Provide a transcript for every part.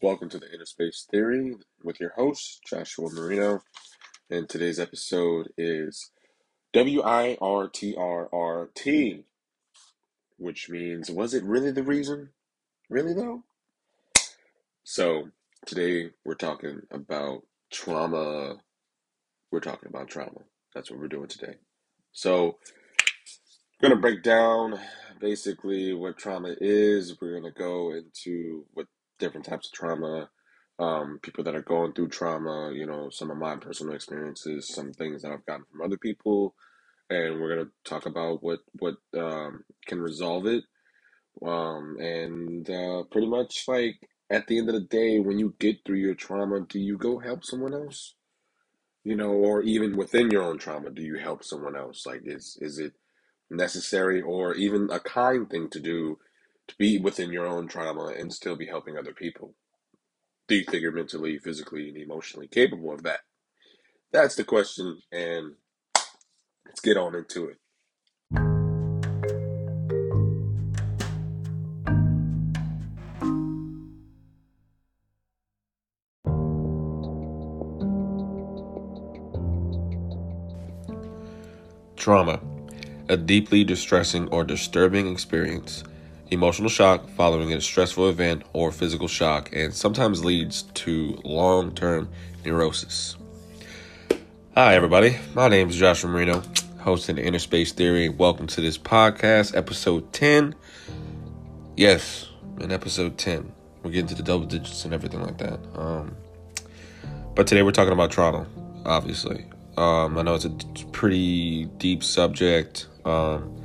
Welcome to the Inner Space Theory with your host, Joshua Marino. And today's episode is W I R T R R T, which means, was it really the reason? Really, though? So, today we're talking about trauma. We're talking about trauma. That's what we're doing today. So, going to break down basically what trauma is. We're going to go into what different types of trauma, um, people that are going through trauma, you know, some of my personal experiences, some things that I've gotten from other people, and we're gonna talk about what what um, can resolve it. Um, and uh, pretty much like at the end of the day, when you get through your trauma, do you go help someone else? You know, or even within your own trauma, do you help someone else? Like, is is it necessary or even a kind thing to do to be within your own trauma and still be helping other people? Do you think you're mentally, physically, and emotionally capable of that? That's the question, and let's get on into it. Trauma, a deeply distressing or disturbing experience Emotional shock following a stressful event or physical shock, and sometimes leads to long term neurosis. Hi, everybody. My name is Joshua Marino, hosting the Inner Space Theory. Welcome to this podcast, episode 10. Yes, in episode 10. We're getting to the double digits and everything like that. Um, but today we're talking about trauma, obviously. Um, I know it's a pretty deep subject. Um,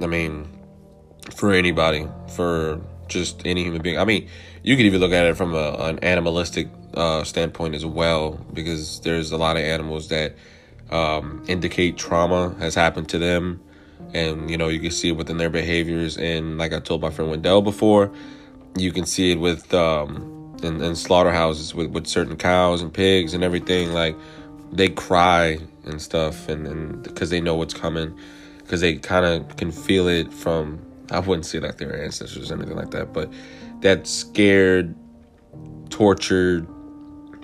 I mean, for anybody, for just any human being. I mean, you could even look at it from a, an animalistic uh, standpoint as well, because there's a lot of animals that um, indicate trauma has happened to them, and you know you can see it within their behaviors. And like I told my friend Wendell before, you can see it with um, in, in slaughterhouses with with certain cows and pigs and everything. Like they cry and stuff, and and because they know what's coming, because they kind of can feel it from I wouldn't say like their ancestors or anything like that, but that scared, tortured,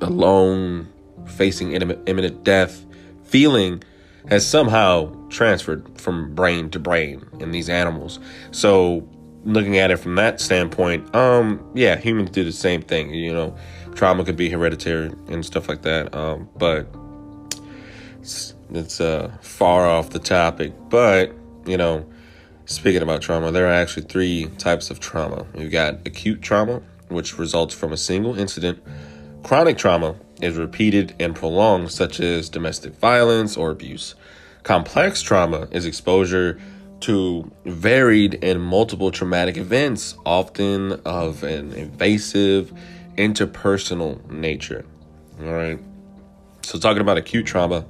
alone, facing imminent death feeling has somehow transferred from brain to brain in these animals. So looking at it from that standpoint, um, yeah, humans do the same thing. You know, trauma could be hereditary and stuff like that. Um, but it's, it's uh, far off the topic. But you know, Speaking about trauma, there are actually three types of trauma. You've got acute trauma, which results from a single incident. Chronic trauma is repeated and prolonged, such as domestic violence or abuse. Complex trauma is exposure to varied and multiple traumatic events, often of an invasive, interpersonal nature. All right. So, talking about acute trauma,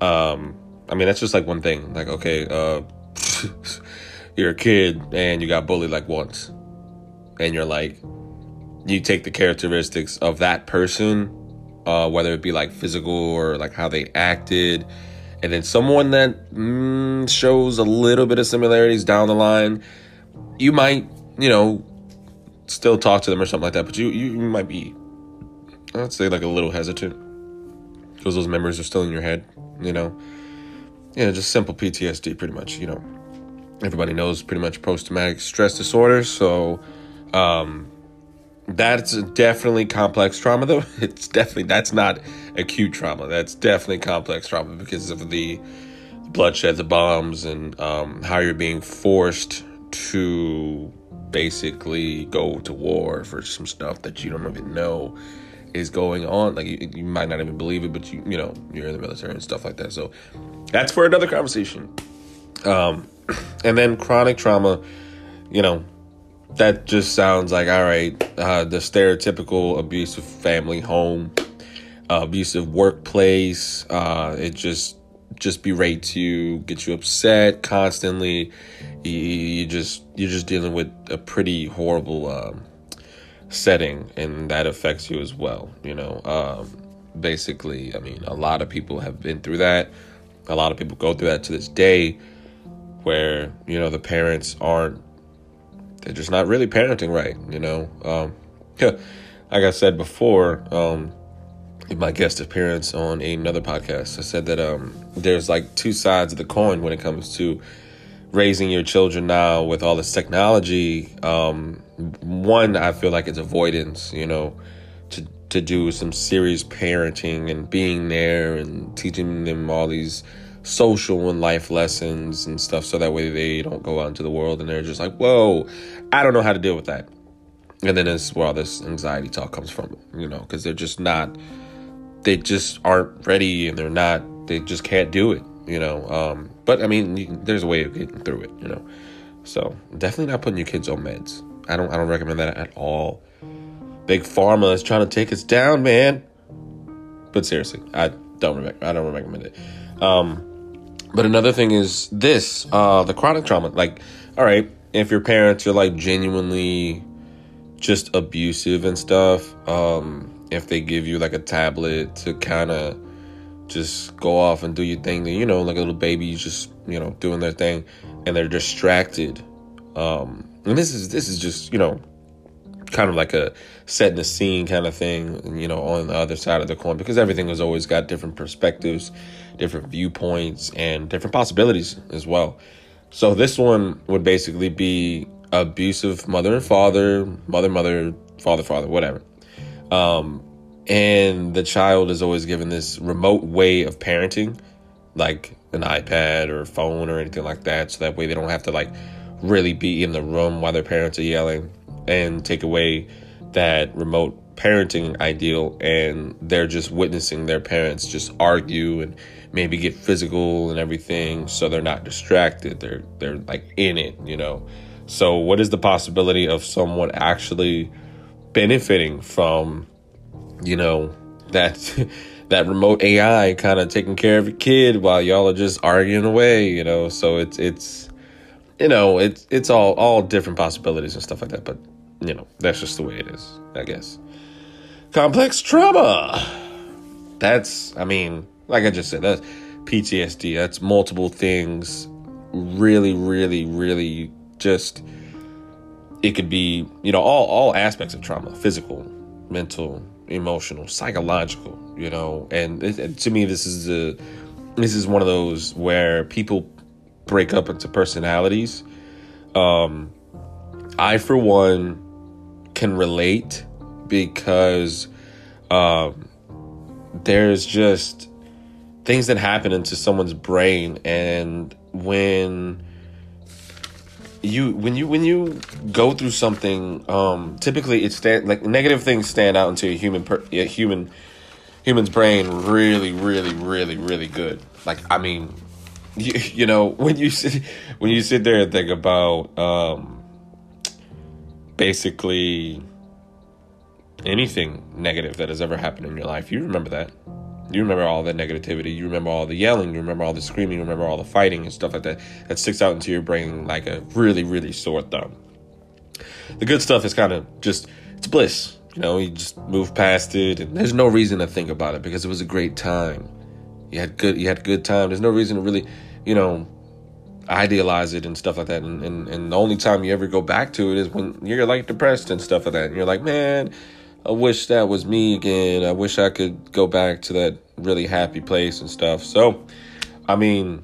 um, I mean, that's just like one thing. Like, okay, uh, you're a kid and you got bullied like once, and you're like, you take the characteristics of that person, uh, whether it be like physical or like how they acted, and then someone that mm, shows a little bit of similarities down the line, you might, you know, still talk to them or something like that, but you you, might be, I'd say like a little hesitant. Because those memories are still in your head, you know. Yeah, just simple PTSD, pretty much, you know everybody knows pretty much post traumatic stress disorder. So, um, that's definitely complex trauma, though. It's definitely that's not acute trauma. That's definitely complex trauma because of the bloodshed, the bombs, and um, how you're being forced to basically go to war for some stuff that you don't even know is going on. Like you, you might not even believe it, but you you know you're in the military and stuff like that. So that's for another conversation. Um, and then chronic trauma, you know, that just sounds like all right, uh, the stereotypical abusive family home, uh, abusive workplace. Uh, it just just berates you, gets you upset constantly. You, you just you're just dealing with a pretty horrible um, setting, and that affects you as well. You know, um, basically, I mean, a lot of people have been through that. A lot of people go through that to this day where you know the parents aren't they're just not really parenting right you know um, like I said before, um, in my guest appearance on another podcast, I said that um, there's like two sides of the coin when it comes to raising your children now with all this technology. Um, one, I feel like it's avoidance, you know, to to do some serious parenting and being there and teaching them all these social and life lessons and stuff so that way they don't go out into the world and they're just like, whoa, I don't know how to deal with that. And then it's where all this anxiety talk comes from, you know, because they're just not, they just aren't ready and they're not, they just can't do it, you know. Um, but I mean, there's a way of getting through it, you know. So definitely not putting your kids on meds. I don't, I don't recommend that at all. Big pharma is trying to take us down, man. But seriously, I don't I don't recommend it. Um, but another thing is this, uh, the chronic trauma. Like, all right, if your parents are like genuinely just abusive and stuff, um, if they give you like a tablet to kind of just go off and do your thing, you know, like a little baby just, you know, doing their thing and they're distracted. Um, and this is this is just, you know, kind of like a setting the scene kind of thing, you know, on the other side of the coin because everything has always got different perspectives different viewpoints, and different possibilities as well. So this one would basically be abusive mother and father, mother, mother, father, father, whatever. Um, and the child is always given this remote way of parenting, like an iPad or phone or anything like that, so that way they don't have to like really be in the room while their parents are yelling and take away that remote parenting ideal and they're just witnessing their parents just argue and maybe get physical and everything so they're not distracted. They're they're like in it you know? So what is the possibility of someone actually benefiting from you know that that remote AI kind of taking care of your kid while y'all are just arguing away you know? So it's it's you know it's it's all all different possibilities and stuff like that but you know that's just the way it is i guess. Complex trauma! That's i mean like I just said, that's PTSD. That's multiple things. Really, really, really just it could be, you know, all all aspects of trauma, physical, mental, emotional, psychological, you know. And it, to me this is a this is one of those where people break up into personalities. Um I for one can relate because um there's just things that happen into someone's brain and when you when you when you go through something um typically it's stand like negative things stand out into a human per, a human human's brain really really really really good. Like i mean you, you know when you sit when you sit there and think about um basically anything negative that has ever happened in your life you remember that you remember all that negativity. You remember all the yelling. You remember all the screaming. You remember all the fighting and stuff like that. That sticks out into your brain like a really, really sore thumb. The good stuff is kind of just, it's bliss. You know, you just move past it and there's no reason to think about it because it was a great time. You had good, you had good time. There's no reason to really, you know, idealize it and stuff like that. And, and, and the only time you ever go back to it is when you're like depressed and stuff like that. And you're like, man, I wish that was me again. I wish I could go back to that really happy place and stuff. So, I mean,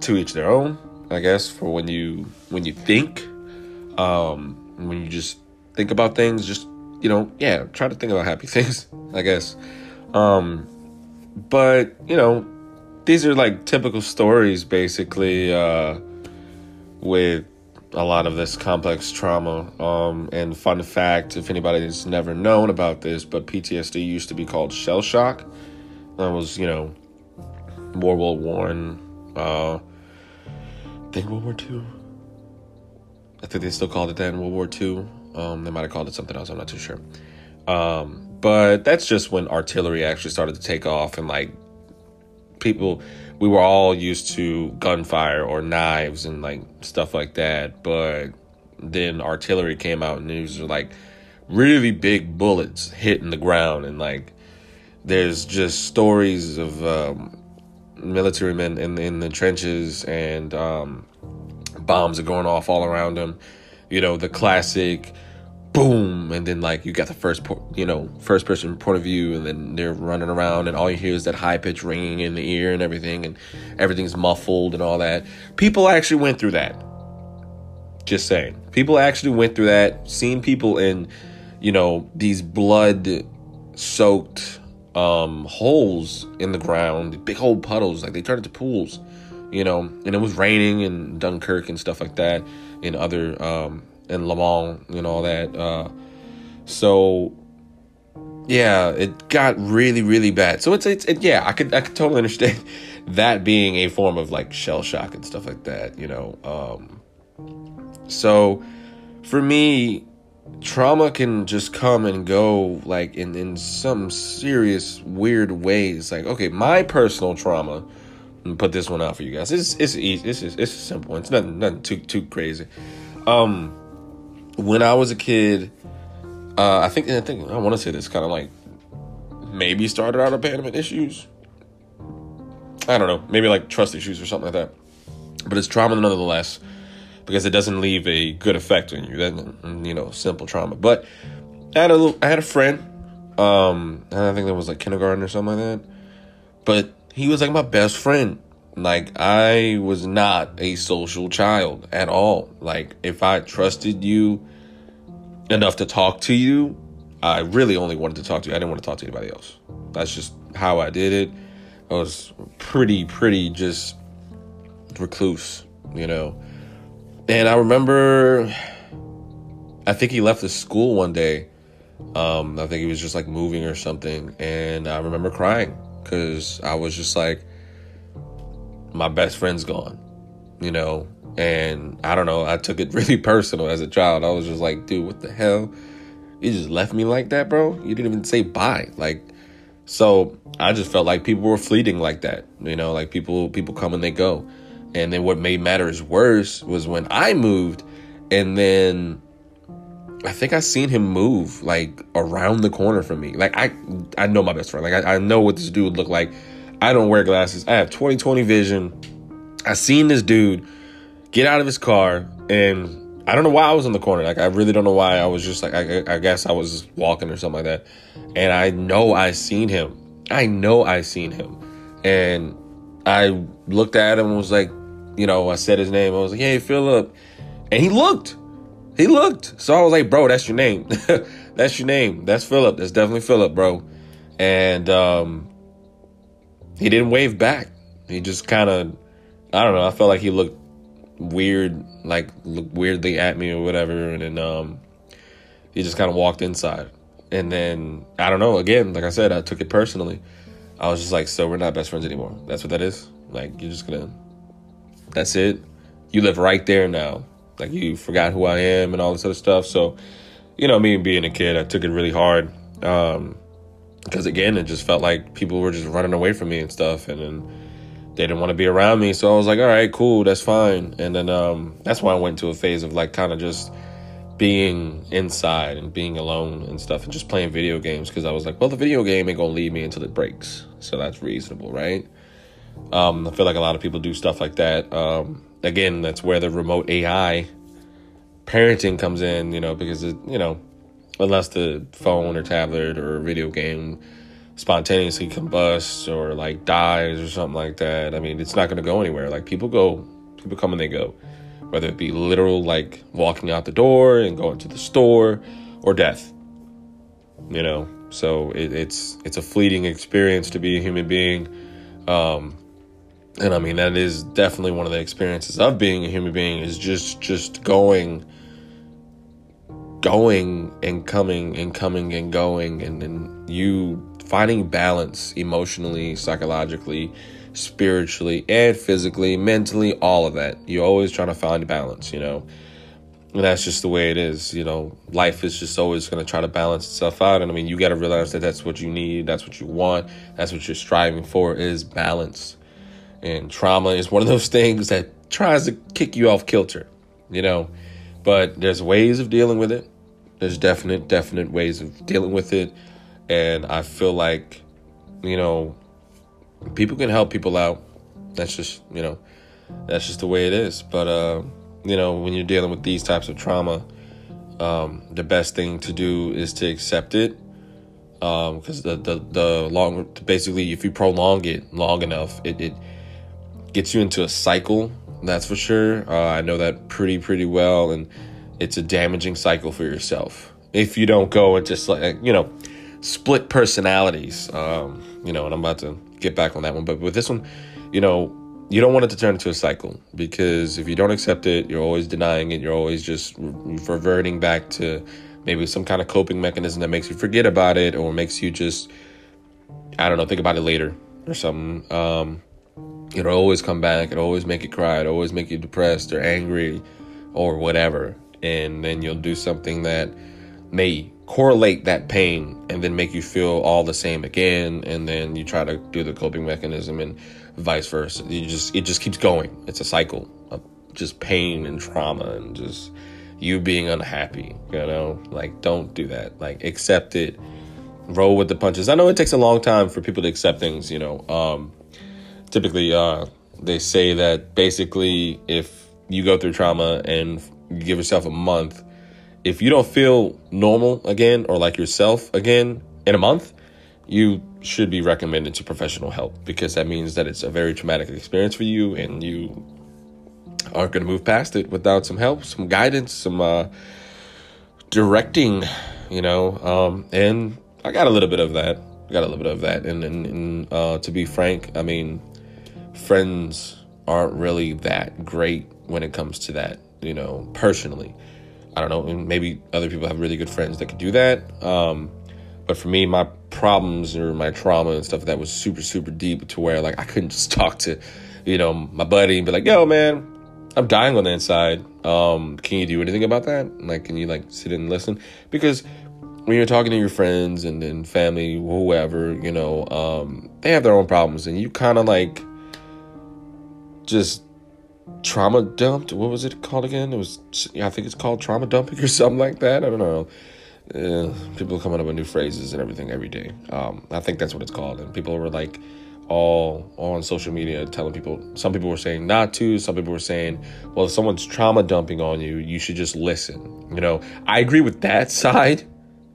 to each their own, I guess, for when you when you think um when you just think about things, just you know, yeah, try to think about happy things, I guess. Um but, you know, these are like typical stories basically uh with a lot of this complex trauma. Um, and fun fact, if anybody's never known about this, but PTSD used to be called shell shock. That was, you know, World War One. Uh, I think World War Two. I think they still called it that in World War Two. Um, they might have called it something else. I'm not too sure. Um, but that's just when artillery actually started to take off and like people we were all used to gunfire or knives and like stuff like that. But then artillery came out and it was like really big bullets hitting the ground. And like there's just stories of um, military men in, in the trenches and um, bombs are going off all around them you know the classic boom and then like you got the first you know first person point of view and then they're running around and all you hear is that high pitch ringing in the ear and everything and everything's muffled and all that. People actually went through that. Just saying. People actually went through that seen people in you know these blood soaked um holes in the ground big old puddles like they turned into pools you know and it was raining in dunkirk and stuff like that in other um and Le Mans and all that. Uh, so yeah, it got really really bad. So it's it's it, yeah, I could I could totally understand that being a form of like shell shock and stuff like that. You know, um, so for me, trauma can just come and go like in in some serious weird ways. Like okay, my personal trauma. Put this one out for you guys. It's it's easy. It's it's, it's simple. One. It's nothing nothing too too crazy. Um, when I was a kid, uh, I think I think I want to say this kind of like maybe started out abandonment issues. I don't know, maybe like trust issues or something like that. But it's trauma nonetheless because it doesn't leave a good effect on you. Then you know, simple trauma. But I had a little, I had a friend. Um, I think that was like kindergarten or something like that. But he was like my best friend. Like I was not a social child at all. Like if I trusted you enough to talk to you, I really only wanted to talk to you. I didn't want to talk to anybody else. That's just how I did it. I was pretty, pretty just recluse, you know. And I remember, I think he left the school one day. Um, I think he was just like moving or something. And I remember crying because I was just like, my best friend's gone, you know, and I don't know, I took it really personal as a child. I was just like, dude, what the hell? You just left me like that, bro? You didn't even say bye. Like, so I just felt like people were fleeting like that, you know, like people people come and they go. And then what made matters worse was when I moved and then I think I seen him move like around the corner from me. Like I I know my best friend. Like I, I know what this dude looked like. I don't wear glasses. I have 20/20 vision. I seen this dude get out of his car and I don't know why I was in the corner. Like I really don't know why. I was just like I, I guess I was walking or something like that. And I know I seen him. I know I seen him. And I looked at him and was like, you know, I said his name. I was like, "Hey, Philip," and he looked. He looked. So I was like, "Bro, that's your name. that's your name. That's Philip. That's definitely Philip, bro." And um, he didn't wave back. He just kind of, I don't know. I felt like he looked weird, like looked weirdly at me or whatever, and then um, he just kind of walked inside. And then I don't know. Again, like I said, I took it personally. I was just like, so we're not best friends anymore. That's what that is. Like you're just gonna. That's it. You live right there now. Like you forgot who I am and all this other stuff. So, you know, me being a kid, I took it really hard. Um, because again, it just felt like people were just running away from me and stuff, and then they didn't want to be around me. So I was like, all right, cool, that's fine. And then um, that's why I went to a phase of like kind of just being inside and being alone and stuff, and just playing video games because I was like, well, the video game ain't gonna leave me until it breaks, so that's reasonable, right? Um, I feel like a lot of people do stuff like that. Um, again, that's where the remote AI parenting comes in, you know, because it, you know, unless the phone or tablet or video game spontaneously combusts or like dies or something like that. I mean, it's not going to go anywhere. Like people go, people come and they go, whether it be literal like walking out the door and going to the store or death. You know, so it, it's it's a fleeting experience to be a human being. Um, and I mean that is definitely one of the experiences of being a human being is just just going going and coming and coming and going and then you finding balance emotionally psychologically spiritually and physically mentally all of that. You're always trying to find balance you know? And that's just the way it is you know? Life is just always going to try to balance itself out and i mean you got to realize that that's what you need that's what you want that's what you're striving for is balance. And trauma is one of those things that tries to kick you off kilter you know? But there's ways of dealing with it there's definite, definite ways of dealing with it. And I feel like, you know, people can help people out. That's just, you know, that's just the way it is. But, uh, you know, when you're dealing with these types of trauma, um, the best thing to do is to accept it because um, the, the the long basically if you prolong it long enough it, it gets you into a cycle that's for sure uh, i know that pretty pretty well and it's a damaging cycle for yourself. If you don't go and just like you know split personalities um, you know and i'm about to get back on that one but with this one you know you don't want it to turn into a cycle because if you don't accept it you're always denying it. You're always just reverting back to maybe some kind of coping mechanism that makes you forget about it or makes you just i don't know think about it later or something. Um, it'll always come back. It'll always make you cry. It'll always make you depressed or angry or whatever and then you'll do something that may correlate that pain and then make you feel all the same again and then you try to do the coping mechanism and vice versa you just it just keeps going it's a cycle of just pain and trauma and just you being unhappy, you know? Like, don't do that. Like, accept it. Roll with the punches. I know it takes a long time for people to accept things, you know. Um, typically, uh, they say that basically if you go through trauma and give yourself a month, if you don't feel normal again or like yourself again in a month, you should be recommended to professional help because that means that it's a very traumatic experience for you and you aren't going to move past it without some help, some guidance, some uh, directing, you know. Um, and I got a little bit of that. I got a little bit of that. And, and, and uh, to be frank, I mean, friends aren't really that great when it comes to that, you know, personally. I don't know. Maybe other people have really good friends that could do that. Um, but for me, my problems or my trauma and stuff that was super, super deep to where like I couldn't just talk to, you know, my buddy and be like, yo, man, I'm dying on the inside. Um, can you do anything about that? Like, can you like sit and listen? Because when you're talking to your friends and, and family, whoever, you know, um, they have their own problems, and you kind of like just trauma dumped. What was it called again? It was, I think it's called trauma dumping or something like that. I don't know. Uh, people coming up with new phrases and everything every day. Um, I think that's what it's called, and people were like all on social media telling people some people were saying not to some people were saying well if someone's trauma dumping on you you should just listen you know i agree with that side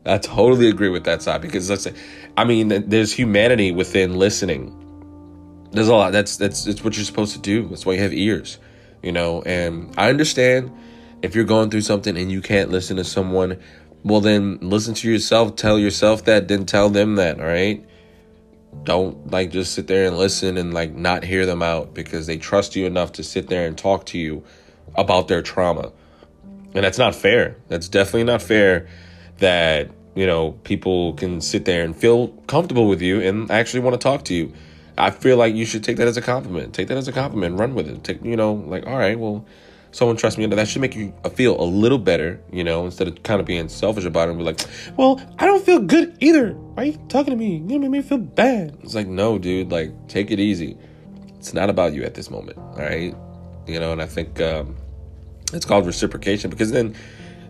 i totally agree with that side because let's say i mean there's humanity within listening there's a lot that's that's it's what you're supposed to do that's why you have ears you know and i understand if you're going through something and you can't listen to someone well then listen to yourself tell yourself that then tell them that all right don't like just sit there and listen and like not hear them out because they trust you enough to sit there and talk to you about their trauma. And that's not fair. That's definitely not fair that, you know, people can sit there and feel comfortable with you and actually want to talk to you. I feel like you should take that as a compliment. Take that as a compliment, run with it. Take, you know, like, all right, well, someone trusts me. That should make you feel a little better you know instead of kind of being selfish about it and be like well i don't feel good either. Why are you talking to me? You make me feel bad. It's like no dude like take it easy. It's not about you at this moment all right? You know and i think um, it's called reciprocation because then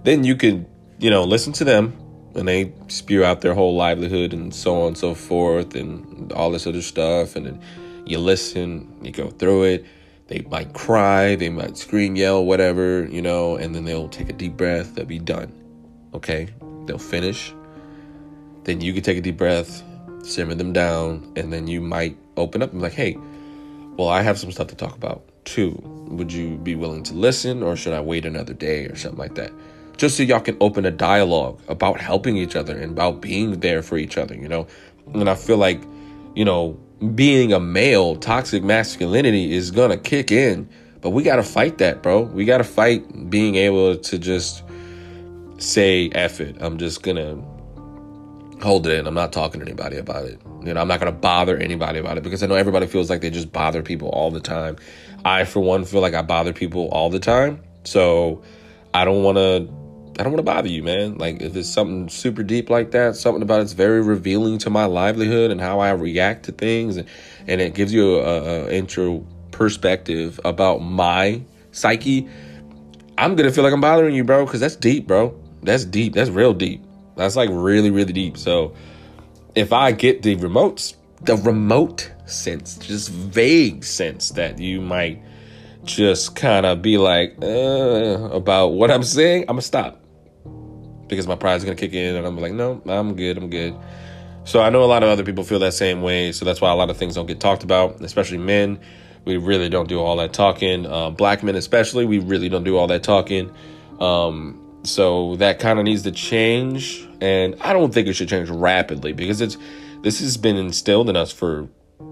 then you can you know listen to them and they spew out their whole livelihood and so on and so forth and all this other stuff and then you listen you go through it they might cry, they might scream, yell, whatever, you know, and then they'll take a deep breath, they'll be done. Okay? They'll finish. Then you can take a deep breath, simmer them down, and then you might open up and be like, hey, well, I have some stuff to talk about too. Would you be willing to listen or should I wait another day or something like that? Just so y'all can open a dialogue about helping each other and about being there for each other, you know? And I feel like, you know, being a male, toxic masculinity is gonna kick in. But we gotta fight that, bro. We gotta fight being able to just say F it. I'm just gonna hold it in. I'm not talking to anybody about it. You know, I'm not gonna bother anybody about it because I know everybody feels like they just bother people all the time. I, for one, feel like I bother people all the time. So I don't wanna I don't want to bother you, man. Like if it's something super deep like that, something about it's very revealing to my livelihood and how I react to things, and, it gives you a, a intro perspective about my psyche. I'm gonna feel like I'm bothering you, bro, because that's deep, bro. That's deep. That's real deep. That's like really, really deep. So if I get the remotes, the remote sense, just vague sense that you might just kind of be like uh, about what I'm saying, I'm gonna stop. Because my pride's gonna kick in, and I'm like, no, I'm good, I'm good. So I know a lot of other people feel that same way. So that's why a lot of things don't get talked about, especially men. We really don't do all that talking. Uh, black men, especially, we really don't do all that talking. Um, so that kind of needs to change, and I don't think it should change rapidly because it's this has been instilled in us for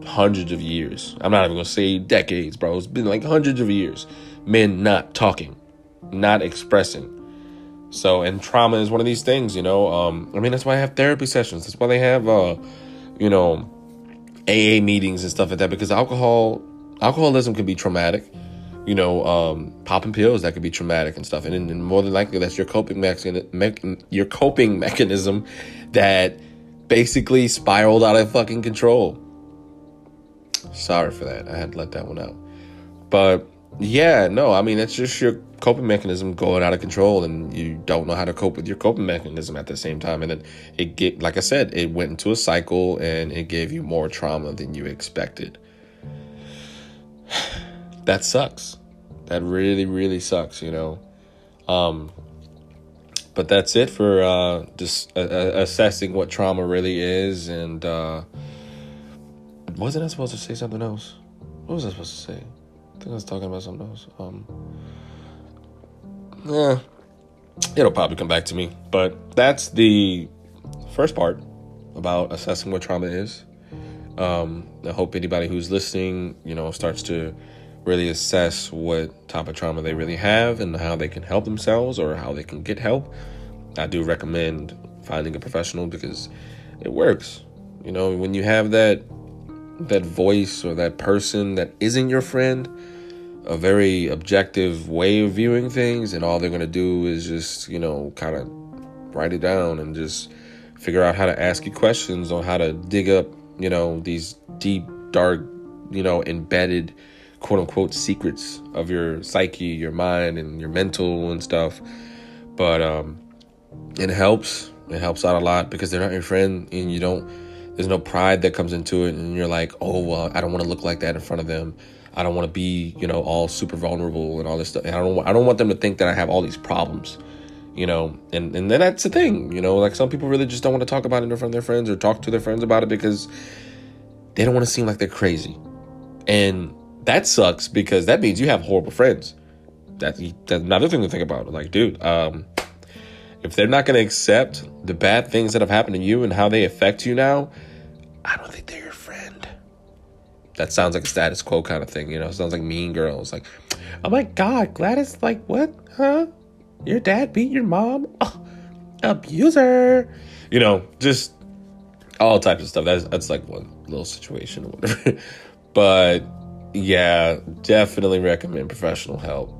hundreds of years. I'm not even gonna say decades, bro. It's been like hundreds of years. Men not talking, not expressing. So, and trauma is one of these things, you know. Um, I mean, that's why I have therapy sessions. That's why they have, uh, you know, AA meetings and stuff like that. Because alcohol, alcoholism can be traumatic. You know, um, popping pills that could be traumatic and stuff. And, and more than likely, that's your coping mechanism. Your coping mechanism that basically spiraled out of fucking control. Sorry for that. I had to let that one out. But yeah, no, I mean, it's just your coping mechanism going out of control and you don't know how to cope with your coping mechanism at the same time. And then it get, like I said, it went into a cycle and it gave you more trauma than you expected. that sucks. That really, really sucks, you know. Um, but that's it for uh, just uh, uh assessing what trauma really is. And uh, wasn't I supposed to say something else? What was I supposed to say? I think I was talking about something else. Um, yeah, it'll probably come back to me. But that's the first part about assessing what trauma is. Um, I hope anybody who's listening, you know, starts to really assess what type of trauma they really have and how they can help themselves or how they can get help. I do recommend finding a professional because it works. You know, when you have that that voice or that person that isn't your friend, a very objective way of viewing things, and all they're gonna do is just, you know, kind of write it down and just figure out how to ask you questions on how to dig up, you know, these deep, dark, you know, embedded quote unquote secrets of your psyche, your mind, and your mental and stuff. But um, it helps. It helps out a lot because they're not your friend, and you don't. There's no pride that comes into it, and you're like, oh well, I don't want to look like that in front of them. I don't want to be, you know, all super vulnerable and all this stuff. And I don't. I don't want them to think that I have all these problems, you know. And and then that's the thing, you know. Like some people really just don't want to talk about it in front of their friends or talk to their friends about it because they don't want to seem like they're crazy. And that sucks because that means you have horrible friends. That's, that's another thing to think about. Like, dude, um, if they're not going to accept the bad things that have happened to you and how they affect you now, I don't think they're your friend. That sounds like a status quo kind of thing, you know? Sounds like mean girls. Like, oh my God, Gladys, like, what? Huh? Your dad beat your mom? Oh, abuser. You know, just all types of stuff. That's, that's like one little situation or whatever. but yeah, definitely recommend professional help.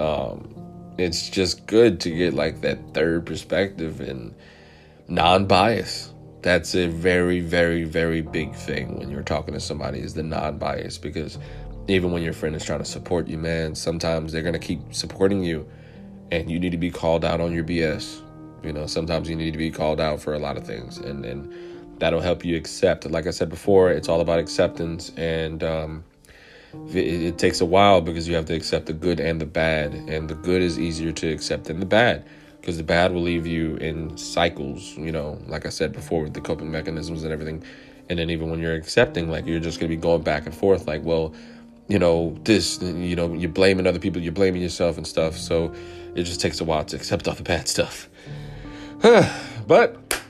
Um, it's just good to get like that third perspective and non-bias. That's a very, very, very big thing when you're talking to somebody is the non-bias because even when your friend is trying to support you, man, sometimes they're gonna keep supporting you, and you need to be called out on your BS. You know, sometimes you need to be called out for a lot of things, and and that'll help you accept. Like I said before, it's all about acceptance and. Um, it, takes a while because you have to accept the good and the bad, and the good is easier to accept than the bad because the bad will leave you in cycles. You know, like I said before, with the coping mechanisms and everything. And then even when you're accepting, like you're just gonna be going back and forth, like, well, you know, this, you know, you're blaming other people, you're blaming yourself and stuff. So it just takes a while to accept all the bad stuff. but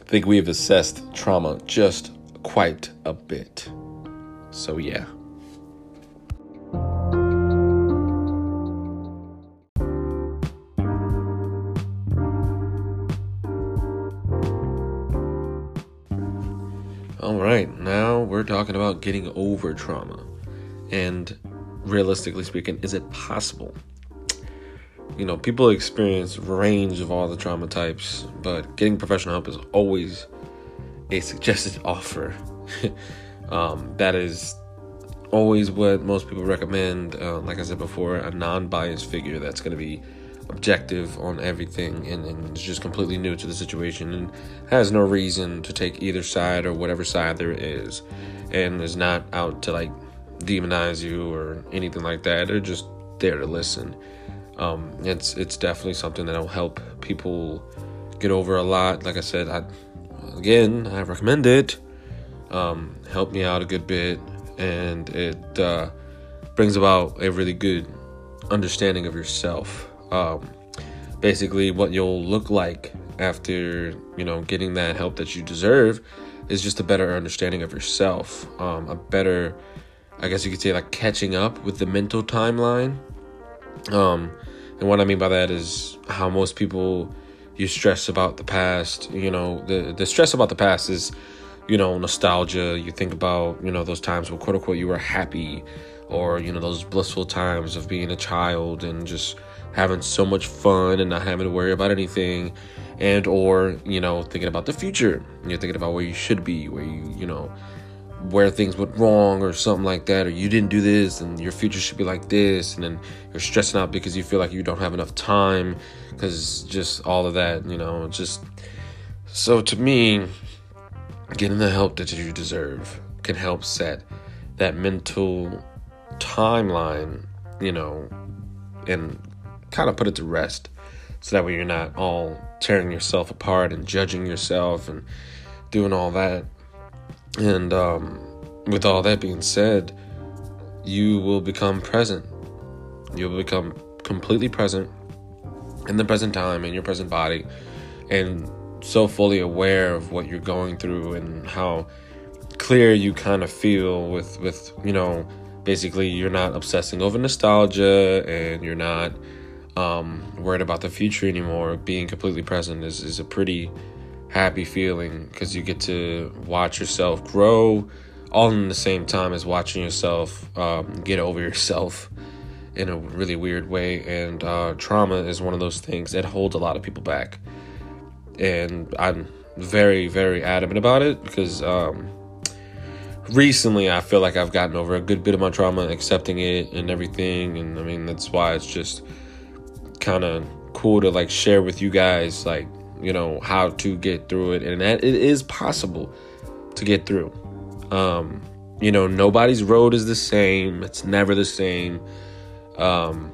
I think we have assessed trauma just quite a bit. So yeah. We're talking about getting over trauma. And realistically speaking, is it possible? You know, people experience range of all the trauma types, but getting professional help is always a suggested offer. um, that is always what most people recommend. Uh, like I said before, a non-biased figure that's going to be objective on everything and, and is just completely new to the situation and has no reason to take either side or whatever side there is and is not out to like demonize you or anything like that they're just there to listen um, it's it's definitely something that'll help people get over a lot. Like I said, I again I recommend it. Um, helped me out a good bit, and it uh, brings about a really good understanding of yourself. Um, basically, what you'll look like after you know getting that help that you deserve is just a better understanding of yourself, um, a better, I guess you could say, like catching up with the mental timeline. Um, and what I mean by that is how most people you stress about the past. You know, the the stress about the past is, you know, nostalgia. You think about you know those times where quote unquote you were happy, or you know those blissful times of being a child and just having so much fun and not having to worry about anything and or you know thinking about the future. You're thinking about where you should be where you you know where things went wrong or something like that or you didn't do this and your future should be like this and then you're stressing out because you feel like you don't have enough time because just all of that you know just so to me getting the help that you deserve can help set that mental timeline you know and kind of put it to rest so that way you're not all tearing yourself apart and judging yourself and doing all that. And um, with all that being said, you will become present. You'll become completely present in the present time, in your present body, and so fully aware of what you're going through and how clear you kind of feel with with you know basically you're not obsessing over nostalgia and you're not um, worried about the future anymore. Being completely present is, is a pretty happy feeling because you get to watch yourself grow all in the same time as watching yourself um, get over yourself in a really weird way. And uh, trauma is one of those things that holds a lot of people back. And I'm very, very adamant about it because um, recently I feel like I've gotten over a good bit of my trauma, accepting it and everything. And I mean, that's why it's just kind of cool to like share with you guys like you know how to get through it and that it is possible to get through. Um you know nobody's road is the same it's never the same um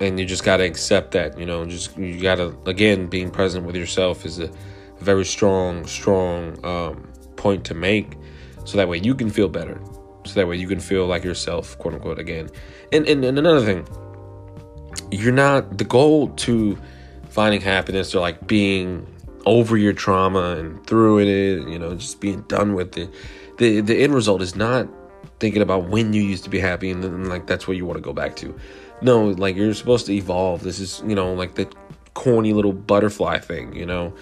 and you just got to accept that you know just you got to again being present with yourself is a very strong strong um point to make so that way you can feel better so that way you can feel like yourself quote unquote again. And and, and another thing you're not the goal to finding happiness or like being over your trauma and through it, you know, just being done with it. The the end result is not thinking about when you used to be happy and then like that's what you want to go back to. No, like you're supposed to evolve. This is, you know, like the corny little butterfly thing, you know.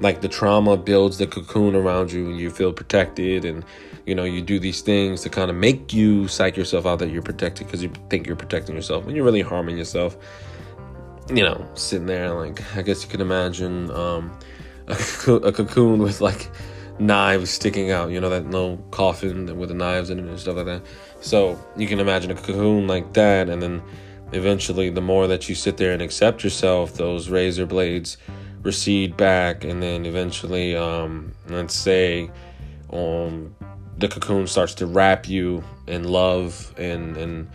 Like the trauma builds the cocoon around you and you feel protected and you know, you do these things to kind of make you psych yourself out that you're protected because you think you're protecting yourself when you're really harming yourself. You know, sitting there, like, I guess you could imagine um, a, a cocoon with like knives sticking out, you know, that little coffin with the knives in it and stuff like that. So you can imagine a cocoon like that, and then eventually, the more that you sit there and accept yourself, those razor blades recede back, and then eventually, um, let's say, um, the cocoon starts to wrap you in love and and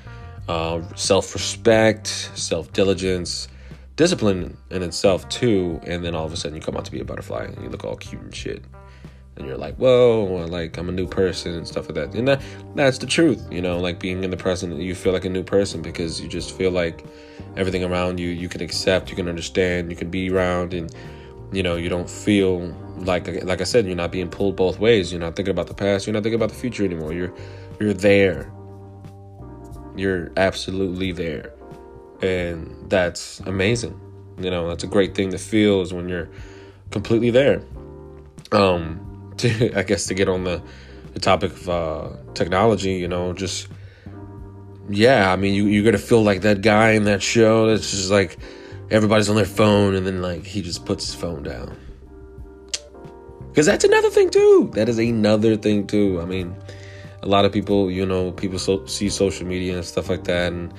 uh, self respect, self diligence, discipline in itself too. And then all of a sudden you come out to be a butterfly and you look all cute and shit. And you're like, whoa, like I'm a new person and stuff like that. And that that's the truth, you know, like being in the present, you feel like a new person because you just feel like everything around you you can accept, you can understand, you can be around and you know, you don't feel like like I said, you're not being pulled both ways. You're not thinking about the past. You're not thinking about the future anymore. You're you're there. You're absolutely there, and that's amazing. You know, that's a great thing to feel is when you're completely there. Um, to I guess to get on the the topic of uh, technology, you know, just yeah, I mean, you you're gonna feel like that guy in that show that's just like everybody's on their phone, and then like he just puts his phone down because that's another thing too. That is another thing too. I mean, a lot of people, you know, people so, see social media and stuff like that, and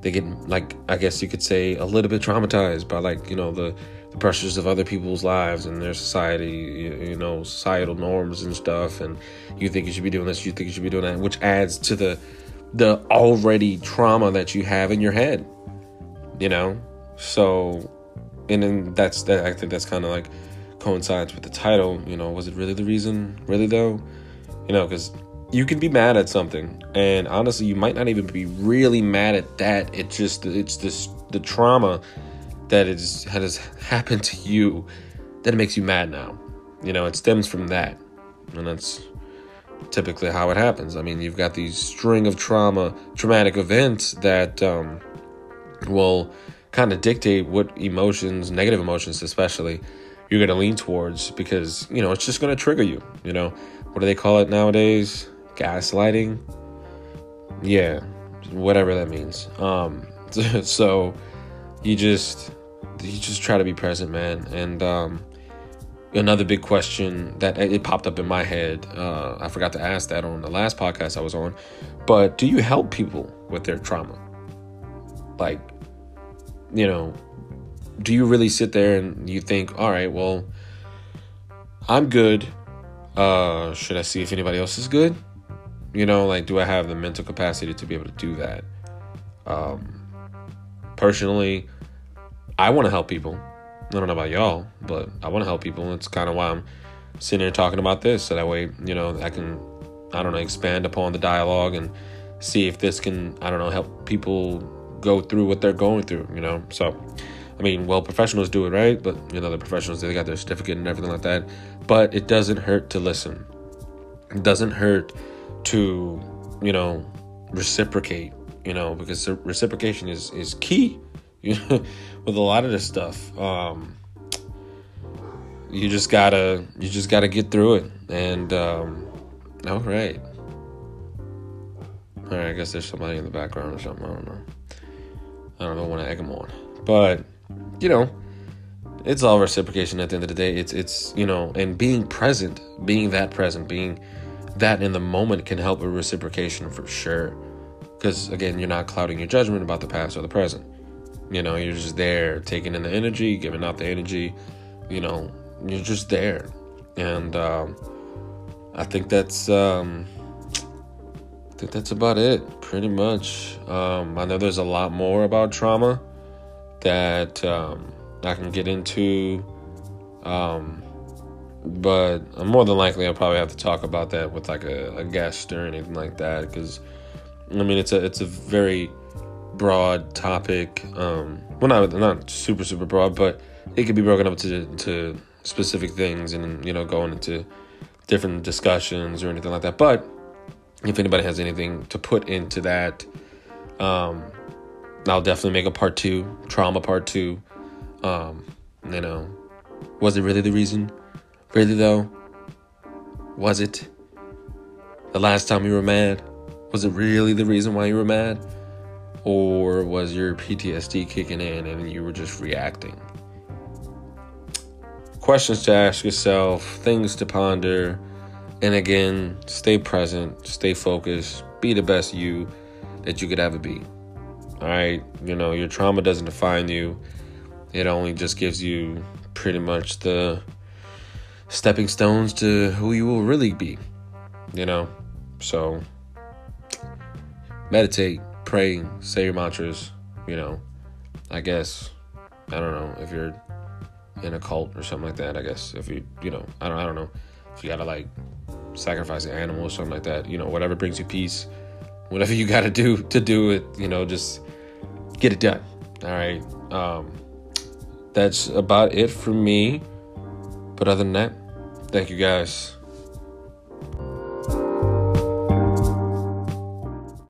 they get like, I guess you could say, a little bit traumatized by like, you know, the, the pressures of other people's lives and their society, you, you know, societal norms and stuff. And you think you should be doing this, you think you should be doing that, which adds to the the already trauma that you have in your head. You know, so, and then that's that. I think that's kind of like coincides with the title. You know, was it really the reason? Really though, you know, because you can be mad at something, and honestly, you might not even be really mad at that. it's just it's this the trauma that is that has happened to you that makes you mad now. You know, it stems from that, and that's typically how it happens. I mean, you've got these string of trauma, traumatic events that um, will kind of dictate what emotions, negative emotions especially, you're going to lean towards because, you know, it's just going to trigger you. You know, what do they call it nowadays? Gaslighting? Yeah, whatever that means. Um, so you just, you just try to be present, man. And, um, another big question that it popped up in my head. Uh, I forgot to ask that on the last podcast I was on, but do you help people with their trauma? Like, you know, do you really sit there and you think, all right, well, I'm good. Uh, should I see if anybody else is good? You know, like, do I have the mental capacity to be able to do that? Um, personally, I want to help people. I don't know about y'all, but I want to help people. It's kind of why I'm sitting here talking about this. So that way, you know, I can, I don't know, expand upon the dialogue and see if this can, I don't know, help people go through what they're going through, you know? So, I mean, well, professionals do it, right? But, you know, the professionals, they got their certificate and everything like that. But it doesn't hurt to listen. It doesn't hurt to, you know, reciprocate, you know, because reciprocation is, is key with a lot of this stuff. Um, you just gotta you just gotta get through it. And um, all right, all right. I guess there's somebody in the background or something. I don't know. I don't know when to egg them on, but you know, it's all reciprocation at the end of the day. It's it's you know, and being present, being that present, being that in the moment can help with reciprocation for sure. Because again, you're not clouding your judgment about the past or the present. You know, you're just there, taking in the energy, giving out the energy. You know, you're just there, and um, I think that's um, I think that's about it, pretty much. Um, I know there's a lot more about trauma that um, I can get into, um, but more than likely I'll probably have to talk about that with like a, a guest or anything like that because I mean it's a it's a very broad topic. Um, well, not not super super broad, but it could be broken up to to specific things and you know going into different discussions or anything like that. But if anybody has anything to put into that, um, I'll definitely make a part two, trauma part two. Um, you know, was it really the reason? Really though? Was it? The last time you were mad? Was it really the reason why you were mad? Or was your PTSD kicking in and you were just reacting? Questions to ask yourself, things to ponder, and again, stay present, stay focused, be the best you that you could ever be. All right, you know, your trauma doesn't define you, it only just gives you pretty much the stepping stones to who you will really be, you know? So, meditate, pray, say your mantras, you know. I guess I don't know if you're in a cult or something like that. I guess if you you know I don't I don't know if you gotta like sacrifice an animal or something like that. You know whatever brings you peace, whatever you gotta do to do it. You know just get it done. All right. Um, that's about it for me. But other than that, thank you guys